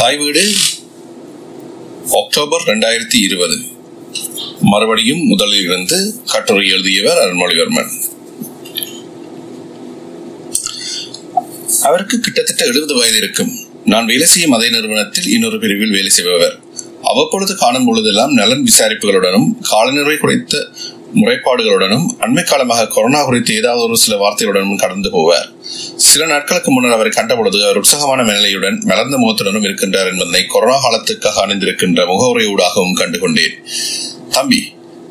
தாய் வீடு அக்டோபர் ரெண்டாயிரத்தி இருபது. மறுபடியும் முதலில் இருந்து கட்டுரை எழுதியவர் அருள்மொழிவர்மன். அவருக்கு கிட்டத்தட்ட எழுபது வயது இருக்கும். நான் வேலை செய்யும் அதே நிறுவனத்தில் இன்னொரு பிரிவில் வேலை செய்பவர். அவ்வப்பொழுது காணும் பொழுதெல்லாம் நலன் விசாரிப்புகளுடனும் காலநிறை குறைத்த முறைப்பாடுகளுடனும் அண்மை காலமாக கொரோனா குறித்து ஏதாவது ஒரு சில வார்த்தைகளுடனும் கடந்து போவார். சில நாட்களுக்கு முன்னர் அவரை கண்டபொழுது அவர் உற்சாகமான மேலையுடன் மலர்ந்த முகத்துடனும் இருக்கின்றார் என்பதை கொரோனா காலத்துக்காக அணிந்திருக்கின்ற முகவுரையூடாகவும் கண்டுகொண்டேன். தம்பி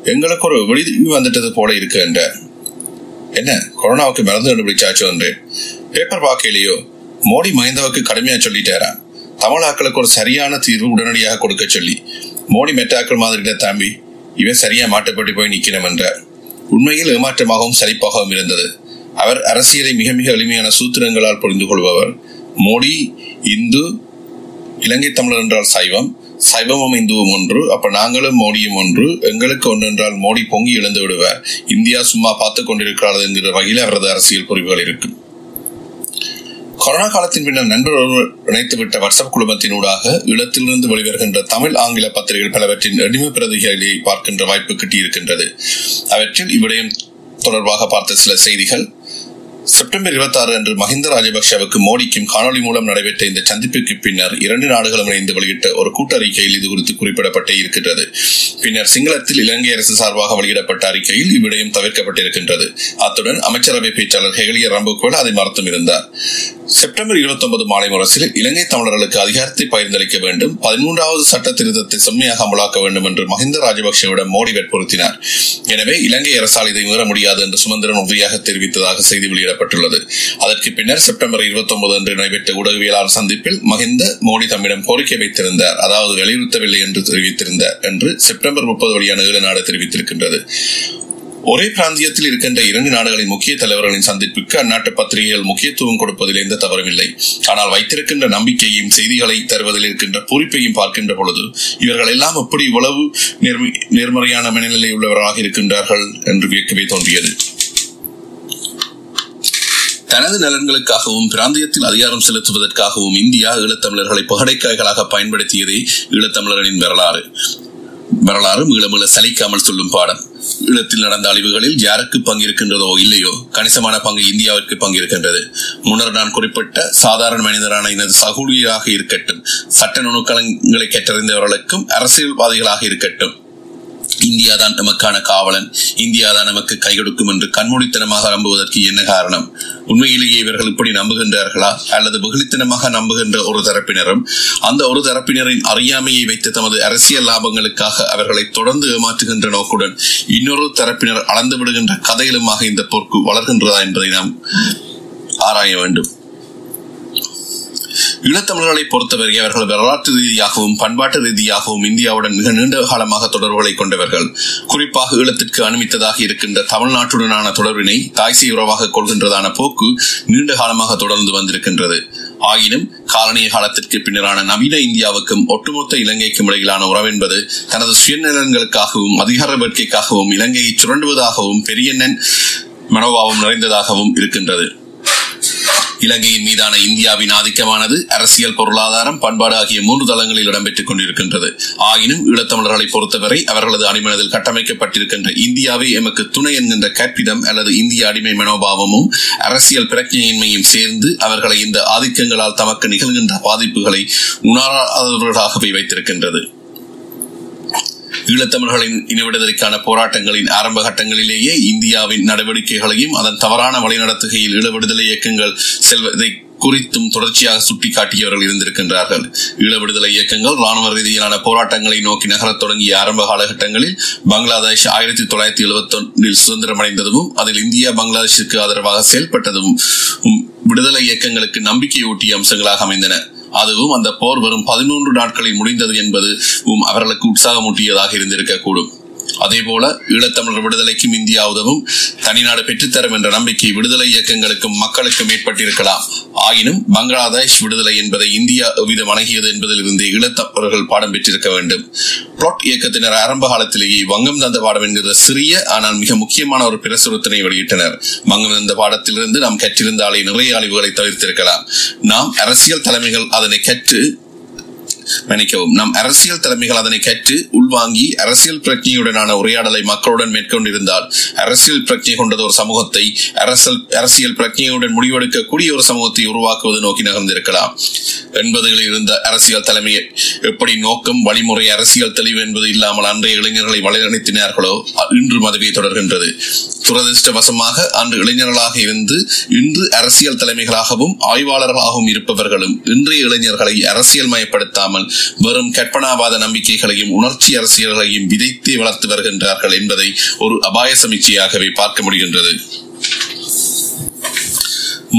எங்களுக்கு ஒரு விடுதி வந்துட்டது போல இருக்கு என்றார். என்ன கொரோனாவுக்கு மருந்து கண்டுபிடிச்சாச்சு என்றேன். பேப்பர் பார்க்கையிலேயோ மோடி மஹிந்தவுக்கு கடுமையா சொல்லிட்டாரா தமிழாக்களுக்கு ஒரு சரியான தீர்வு உடனடியாக கொடுக்க சொல்லி மோடி மெட்டாக்கள் மாதிரி தம்பி இவன் சரியா மாட்டப்பட்டு போய் நிக்கணும் என்றார். உண்மையில் ஏமாற்றமாகவும் சலிப்பாகவும் இருந்தது. அவர் அரசியலை மிக மிக எளிமையான சூத்திரங்களால் புரிந்து கொள்பவர். மோடி இந்து இலங்கை தமிழர் என்றால் சைவம் சைவமும் இந்துவும் ஒன்று அப்ப நாங்களும் மோடியும் ஒன்று எங்களுக்கு ஒன்று என்றால் மோடி பொங்கி எழுந்து விடுவார். இந்தியா சும்மா பார்த்துக் கொண்டிருக்கிறது என்கிற வகையில் அவரது அரசியல் புரிவுகள் இருக்கும் கொரோனா காலத்தின் பின்னர் நண்பர் ஒருவர் இணைத்துவிட்ட வாட்ஸ்அப் குழுமத்தினூடாக ஈழத்திலிருந்து வெளிவருகின்ற தமிழ் ஆங்கில பத்திரிகைகள் பலவற்றின் எளிமை பிரதிகளை பார்க்கின்ற வாய்ப்பு கிட்டியிருக்கின்றது. அவற்றில் இவ்விடயம் தொடர்பாக பார்த்த சில செய்திகள். செப்டம்பர் இருபத்தி ஆறு அன்று மஹிந்த ராஜபக்சவுக்கு மோடிக்கும் காணொலி மூலம் நடைபெற்ற இந்த சந்திப்புக்கு பின்னர் இரண்டு நாடுகளும் இணைந்து வெளியிட்ட ஒரு கூட்டறிக்கையில் இது குறித்து குறிப்பிடப்பட்டே இருக்கின்றது. பின்னர் சிங்களத்தில் இலங்கை அரசு சார்பாக வெளியிடப்பட்ட அறிக்கையில் இவ்விடயம் தவிர்க்கப்பட்டிருக்கின்றது. அத்துடன் அமைச்சரவை பேச்சாளர் ஹெகலிய ரம்புக்வல் அதை மறுத்தும் இருந்தார். செப்டம்பர் இருபத்தொன்பது மாலை முரசில் இலங்கை தமிழர்களுக்கு அதிகாரத்தை பகிர்ந்தளிக்க வேண்டும். பதிமூன்றாவது சட்ட திருத்தத்தை செம்மையாக அமலாக்க வேண்டும் என்று மஹிந்த ராஜபக்சேவிடம் மோடி வற்புறுத்தினார். எனவே இலங்கை அரசால் இதை மீற முடியாது என்று சுமந்திரன் உறுதியாக தெரிவித்ததாக செய்தி வெளியிடப்பட்டுள்ளது. அதற்கு பின்னர் செப்டம்பர் இருபத்தொன்பது அன்று நடைபெற்ற ஊடகவியலாளர் சந்திப்பில் மஹிந்த மோடி தம்மிடம் கோரிக்கை வைத்திருந்தார். அதாவது வலியுறுத்தவில்லை என்று தெரிவித்திருந்தார் என்று செப்டம்பர் முப்பது வழியான ஏழு நாடு தெரிவித்திருக்கின்றது. ஒரே பிராந்தியத்தில் இருக்கின்ற இரண்டு நாடுகளின் முக்கிய தலைவர்களின் சந்திப்புக்கு அந்நாட்டு பத்திரிகைகள் முக்கியத்துவம் கொடுப்பதில் எந்த தவறுமில்லை. ஆனால் வைத்திருக்கின்ற நம்பிக்கையும் செய்திகளை தருவதில் இருக்கின்ற பொறுப்பையும் பார்க்கின்ற பொழுது இவர்கள் எல்லாம் எப்படி இவ்வளவு நேர்மறையான மனநிலை உள்ளவராக இருக்கின்றார்கள் என்று வியக்கவே தோன்றியது. தனது நலன்களுக்காகவும் பிராந்தியத்தில் அதிகாரம் செலுத்துவதற்காகவும் இந்தியா ஈழத்தமிழர்களை புகடைக்காய்களாக பயன்படுத்தியதே ஈழத்தமிழர்களின் வரலாறு. வரலாறு மீளமீள சலிக்காமல் சொல்லும் பாடம். ஈழத்தில் நடந்த அழிவுகளில் யாருக்கு பங்கிருக்கின்றதோ இல்லையோ கணிசமான பங்கு இந்தியாவிற்கு பங்கிருக்கின்றது. முன்னர் நான் குறிப்பிட்ட சாதாரண மனிதரான எனது சகோதரியாக இருக்கட்டும் சட்ட நுணுக்கங்களை கற்றறிந்தவர்களுக்கும் அரசியல்வாதிகளாக இருக்கட்டும் இந்தியா தான் நமக்கான காவலன். இந்தியா தான் நமக்கு கை கொடுக்கும் என்று கண்மூடித்தனமாக நம்புவதற்கு என்ன காரணம்? உண்மையிலேயே இவர்கள் இப்படி நம்புகின்றார்களா? அல்லது வெகுளித்தனமாக நம்புகின்ற ஒரு தரப்பினரும் அந்த ஒரு தரப்பினரின் அறியாமையை வைத்து தமது அரசியல் லாபங்களுக்காக அவர்களை தொடர்ந்து ஏமாற்றுகின்ற நோக்குடன் இன்னொரு தரப்பினர் அளந்து விடுகின்ற கதையிலுமாக இந்த போர்க்கு வளர்கின்றதா என்பதை நாம் ஆராய வேண்டும். ஈழத்தமிழர்களை பொறுத்தவரை அவர்கள் வரலாற்று ரீதியாகவும் பண்பாட்டு ரீதியாகவும் இந்தியாவுடன் மிக நீண்ட காலமாக தொடர்புகளை கொண்டவர்கள். குறிப்பாக ஈழத்திற்கு அனுமதித்ததாக இருக்கின்ற தமிழ்நாட்டுடனான தொடர்பினை தாய்சை உறவாக கொள்கின்றதான போக்கு நீண்ட காலமாக தொடர்ந்து வந்திருக்கின்றது. ஆயினும் காலனிய காலத்திற்கு பின்னரான நவீன இந்தியாவுக்கும் ஒட்டுமொத்த இலங்கைக்கும் இடையிலான உறவென்பது தனது சுயநலன்களுக்காகவும் அதிகார வேட்கைக்காகவும் இலங்கையை சுரண்டுவதாகவும் பெரியண்ணன் மனோபாவம் நிறைந்ததாகவும் இருக்கின்றது. இலங்கையின் மீதான இந்தியாவின் ஆதிக்கமானது அரசியல் பொருளாதாரம் பண்பாடு ஆகிய மூன்று தளங்களில் இடம்பெற்றுக் கொண்டிருக்கின்றது. ஆயினும் ஈழத்தமிழர்களை பொறுத்தவரை அவர்களது அடிமனதில் கட்டமைக்கப்பட்டிருக்கின்ற இந்தியாவை எமக்கு துணை என்கின்ற கற்பிதம் அல்லது இந்திய அடிமை மனோபாவமும் அரசியல் பிரச்சனையின்மையும் சேர்ந்து அவர்களை இந்த ஆதிக்கங்களால் தமக்கு நிகழ்கின்ற பாதிப்புகளை உணராதவர்களாகவே வைத்திருக்கின்றது. ஈழத்தமிழர்களின் இனவிடுதலைக்கான போராட்டங்களின் ஆரம்ப கட்டங்களிலேயே இந்தியாவின் நடவடிக்கைகளையும் அதன் தவறான வழிநடத்துகையில் ஈழ விடுதலை இயக்கங்கள் செல்வதை குறித்தும் தொடர்ச்சியாக சுட்டிக்காட்டியவர்கள் இருந்திருக்கின்றார்கள். ஈழ விடுதலை இயக்கங்கள் ராணுவ ரீதியிலான போராட்டங்களை நோக்கி நகரத் தொடங்கிய ஆரம்ப காலகட்டங்களில் பங்களாதேஷ் ஆயிரத்தி தொள்ளாயிரத்தி எழுபத்தி ஒன்றில் சுதந்திரம் அடைந்ததும் அதில் இந்தியா பங்களாதேஷிற்கு ஆதரவாக செயல்பட்டதும் விடுதலை இயக்கங்களுக்கு நம்பிக்கையூட்டிய அம்சங்களாக அமைந்தன. அதுவும் அந்த போர் வரும் பதினொன்று நாட்களில் முடிந்தது என்பது அவர்களுக்கு உற்சாகமூட்டியதாக இருந்திருக்கக்கூடும். கூடும் அதேபோல ஈழத்தமிழர் விடுதலைக்கும் இந்தியா உதவும் தனிநாடு பெற்றுத்தரும் என்ற நம்பிக்கை விடுதலை இயக்கங்களுக்கும் மக்களுக்கும் ஏற்பட்டிருக்கலாம். ஆயினும் பங்களாதேஷ் விடுதலை என்பதை இந்தியா எவ்விதம் அணுகியது என்பதிலிருந்து ஈழத்தமிழர்கள் பாடம் பெற்றிருக்க வேண்டும். புளொட் இயக்கத்தினர் ஆரம்ப காலத்திலேயே வங்கம் தந்த பாடம் என்கிற சிறிய ஆனால் மிக முக்கியமான ஒரு பிரசுரத்தினை வெளியிட்டனர். வங்கம் தந்த பாடத்திலிருந்து நாம் கற்றிருந்தாலே நிறைய அழிவுகளை தவிர்த்திருக்கலாம். நாம் அரசியல் தலைமைகள் அதனை கற்று மன்னிக்கவும். நம் அரசியல் தலைமைகள் அதனை கற்று உள்வாங்கி அரசியல் பிரஜையுடனான உரையாடலை மக்களுடன் மேற்கொண்டிருந்தால் அரசியல் பிரஜை கொண்டது ஒரு சமூகத்தை அரசியல் அரசியல் பிரஜையுடன் முடிவெடுக்கக்கூடிய ஒரு சமூகத்தை உருவாக்குவது நோக்கி நகர்ந்திருக்கலாம். எண்பதுகளில் இருந்த அரசியல் தலைமை எப்படி நோக்கம் வழிமுறை அரசியல் தெளிவு என்பது இல்லாமல் அன்றைய இளைஞர்களை வழிநடத்தினார்களோ இன்றும் அதுவே தொடர்கின்றது. துரதிருஷ்டவசமாக அன்று இளைஞர்களாக இருந்து இன்று அரசியல் தலைமைகளாகவும் ஆய்வாளர்களாகவும் இருப்பவர்களும் இன்றைய இளைஞர்களை அரசியல் மயப்படுத்தாமல் இல்லாமல் வெறும் கற்பனாவாத நம்பிக்கைகளையும் உணர்ச்சி அரசியல்களையும் விதைத்தே வளர்த்து வருகின்றார்கள் என்பதை ஒரு அபாய சமீட்சையாகவே பார்க்க முடிகின்றது.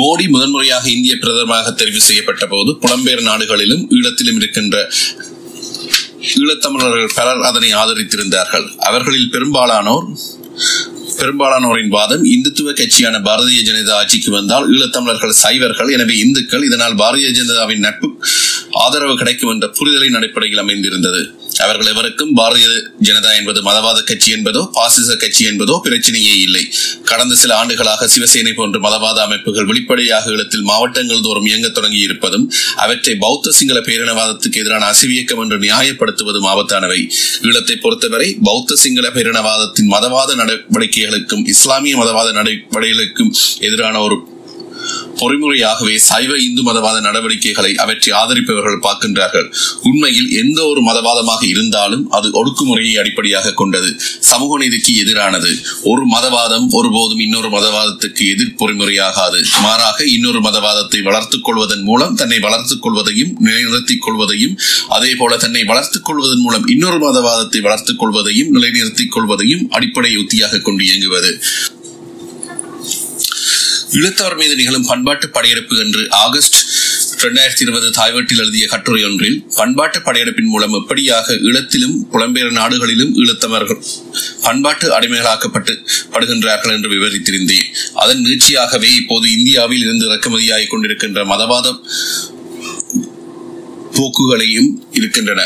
மோடி முதன்முறையாக இந்திய பிரதமராக தெரிவு செய்யப்பட்ட போது புலம்பெயர் நாடுகளிலும் ஈழத்திலும் இருக்கின்ற ஈழத்தமிழர்கள் பலர் அதனை ஆதரித்திருந்தார்கள். அவர்களில் பெரும்பாலானோர் பெரும்பாலானோரின் வாதம் இந்துத்துவ கட்சியான பாரதிய ஜனதா ஆட்சிக்கு வந்தால் ஈழத்தமிழர்கள் சைவர்கள் எனவே இந்துக்கள் இதனால் பாரதிய ஜனதாவின் நட்பு ஆதரவு கிடைக்கும் என்ற புரிதலின் அடிப்படையில் அமைந்திருந்தது. அவர்கள் எவருக்கும் பாரதிய ஜனதா என்பது மதவாத கட்சி என்பதோ பாசிச கட்சி என்பதோ பிரச்சனையே இல்லை. கடந்த சில ஆண்டுகளாக சிவசேனை போன்ற மதவாத அமைப்புகள் வெளிப்படையாக இடத்தில் மாவட்டங்கள் தோறும் இயங்க தொடங்கி இருப்பதும் அவற்றை பௌத்த சிங்கள பேரினவாதத்துக்கு எதிரான அசிவியக்கம் என்று நியாயப்படுத்துவதும் ஆபத்தானவை. ஈழத்தை பொறுத்தவரை பௌத்த சிங்கள பேரினவாதத்தின் மதவாத நடவடிக்கைகளுக்கும் இஸ்லாமிய மதவாத நடவடிக்கைகளுக்கும் எதிரான ஒரு பொறிமுறையாகவே சைவ இந்து மதவாத நடவடிக்கைகளை அவற்றை ஆதரிப்பவர்கள் பார்க்கின்றார்கள். உண்மையில் எந்த ஒரு மதவாதமாக இருந்தாலும் அது ஒடுக்குமுறையை அடிப்படையாக கொண்டது. சமூக நீதிக்கு எதிரானது. ஒரு மதவாதம் ஒருபோதும் இன்னொரு மதவாதத்துக்கு எதிர் பொறிமுறையாகாது. மாறாக இன்னொரு மதவாதத்தை வளர்த்துக் கொள்வதன் மூலம் தன்னை வளர்த்துக் கொள்வதையும் நிலைநிறுத்திக் கொள்வதையும் அதே போல தன்னை வளர்த்துக் கொள்வதன் மூலம் இன்னொரு மதவாதத்தை வளர்த்துக் கொள்வதையும் நிலைநிறுத்திக் கொள்வதையும் அடிப்படை உத்தியாக கொண்டு இயங்குவது. இழுத்தவர் மீது நிகழும் பண்பாட்டு படையெடுப்பு என்று ஆகஸ்ட் இரண்டாயிரத்தி இருபது தாய்வட்டில் எழுதிய கட்டுரை ஒன்றில் பண்பாட்டு படையெடுப்பின் மூலம் எப்படியாக ஈழத்திலும் புலம்பெயர் நாடுகளிலும் ஈழத்தவர்கள் பண்பாட்டு அடிமைகளாக்கப்பட்டு படுகின்றார்கள் என்று விவரித்திருந்தேன். அதன் நீட்சியாகவே இப்போது இந்தியாவில் இருந்து இறக்குமதியாகிக் கொண்டிருக்கின்ற மதவாத போக்குகளையும் இருக்கின்றன.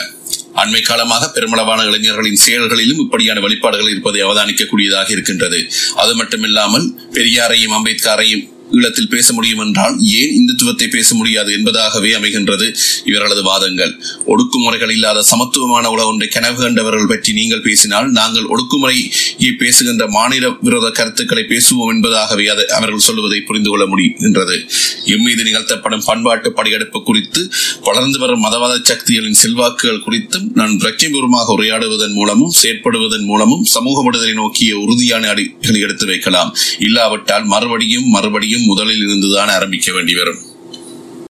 அண்மை காலமாக பெருமளவான இளைஞர்களின் செயல்களிலும் இப்படியான வெளிப்பாடுகள் இருப்பதை அவதானிக்கக்கூடியதாக இருக்கின்றது. அது மட்டுமில்லாமல் பெரியாரையும் அம்பேத்கரையும் ஈழத்தில் பேச முடியும் என்றால் ஏன் இந்துத்துவத்தை பேச முடியாது என்பதாகவே அமைகின்றது இவர்களது வாதங்கள். ஒடுக்குமுறைகள் இல்லாத சமத்துவமான உலக ஒன்றை கனவு கண்டவர்கள் பற்றி நீங்கள் பேசினால் நாங்கள் ஒடுக்குமுறையை பேசுகின்ற மாநில விரோத கருத்துக்களை பேசுவோம் என்பதாகவே அதை அவர்கள் சொல்லுவதை புரிந்து கொள்ள முடிகின்றது. எம்மீது நிகழ்த்தப்படும் பண்பாட்டு படையெடுப்பு குறித்து வளர்ந்து வரும் மதவாத சக்திகளின் செல்வாக்குகள் குறித்தும் நான் பிரச்சனைபூர்வமாக உரையாடுவதன் மூலமும் செயற்படுவதன் மூலமும் சமூக விடுதலை நோக்கிய உறுதியான அடிகளை எடுத்து வைக்கலாம். இல்லாவிட்டால் மறுபடியும் மறுபடியும் முதலில் இருந்துதான் ஆரம்பிக்க வேண்டி வரும்.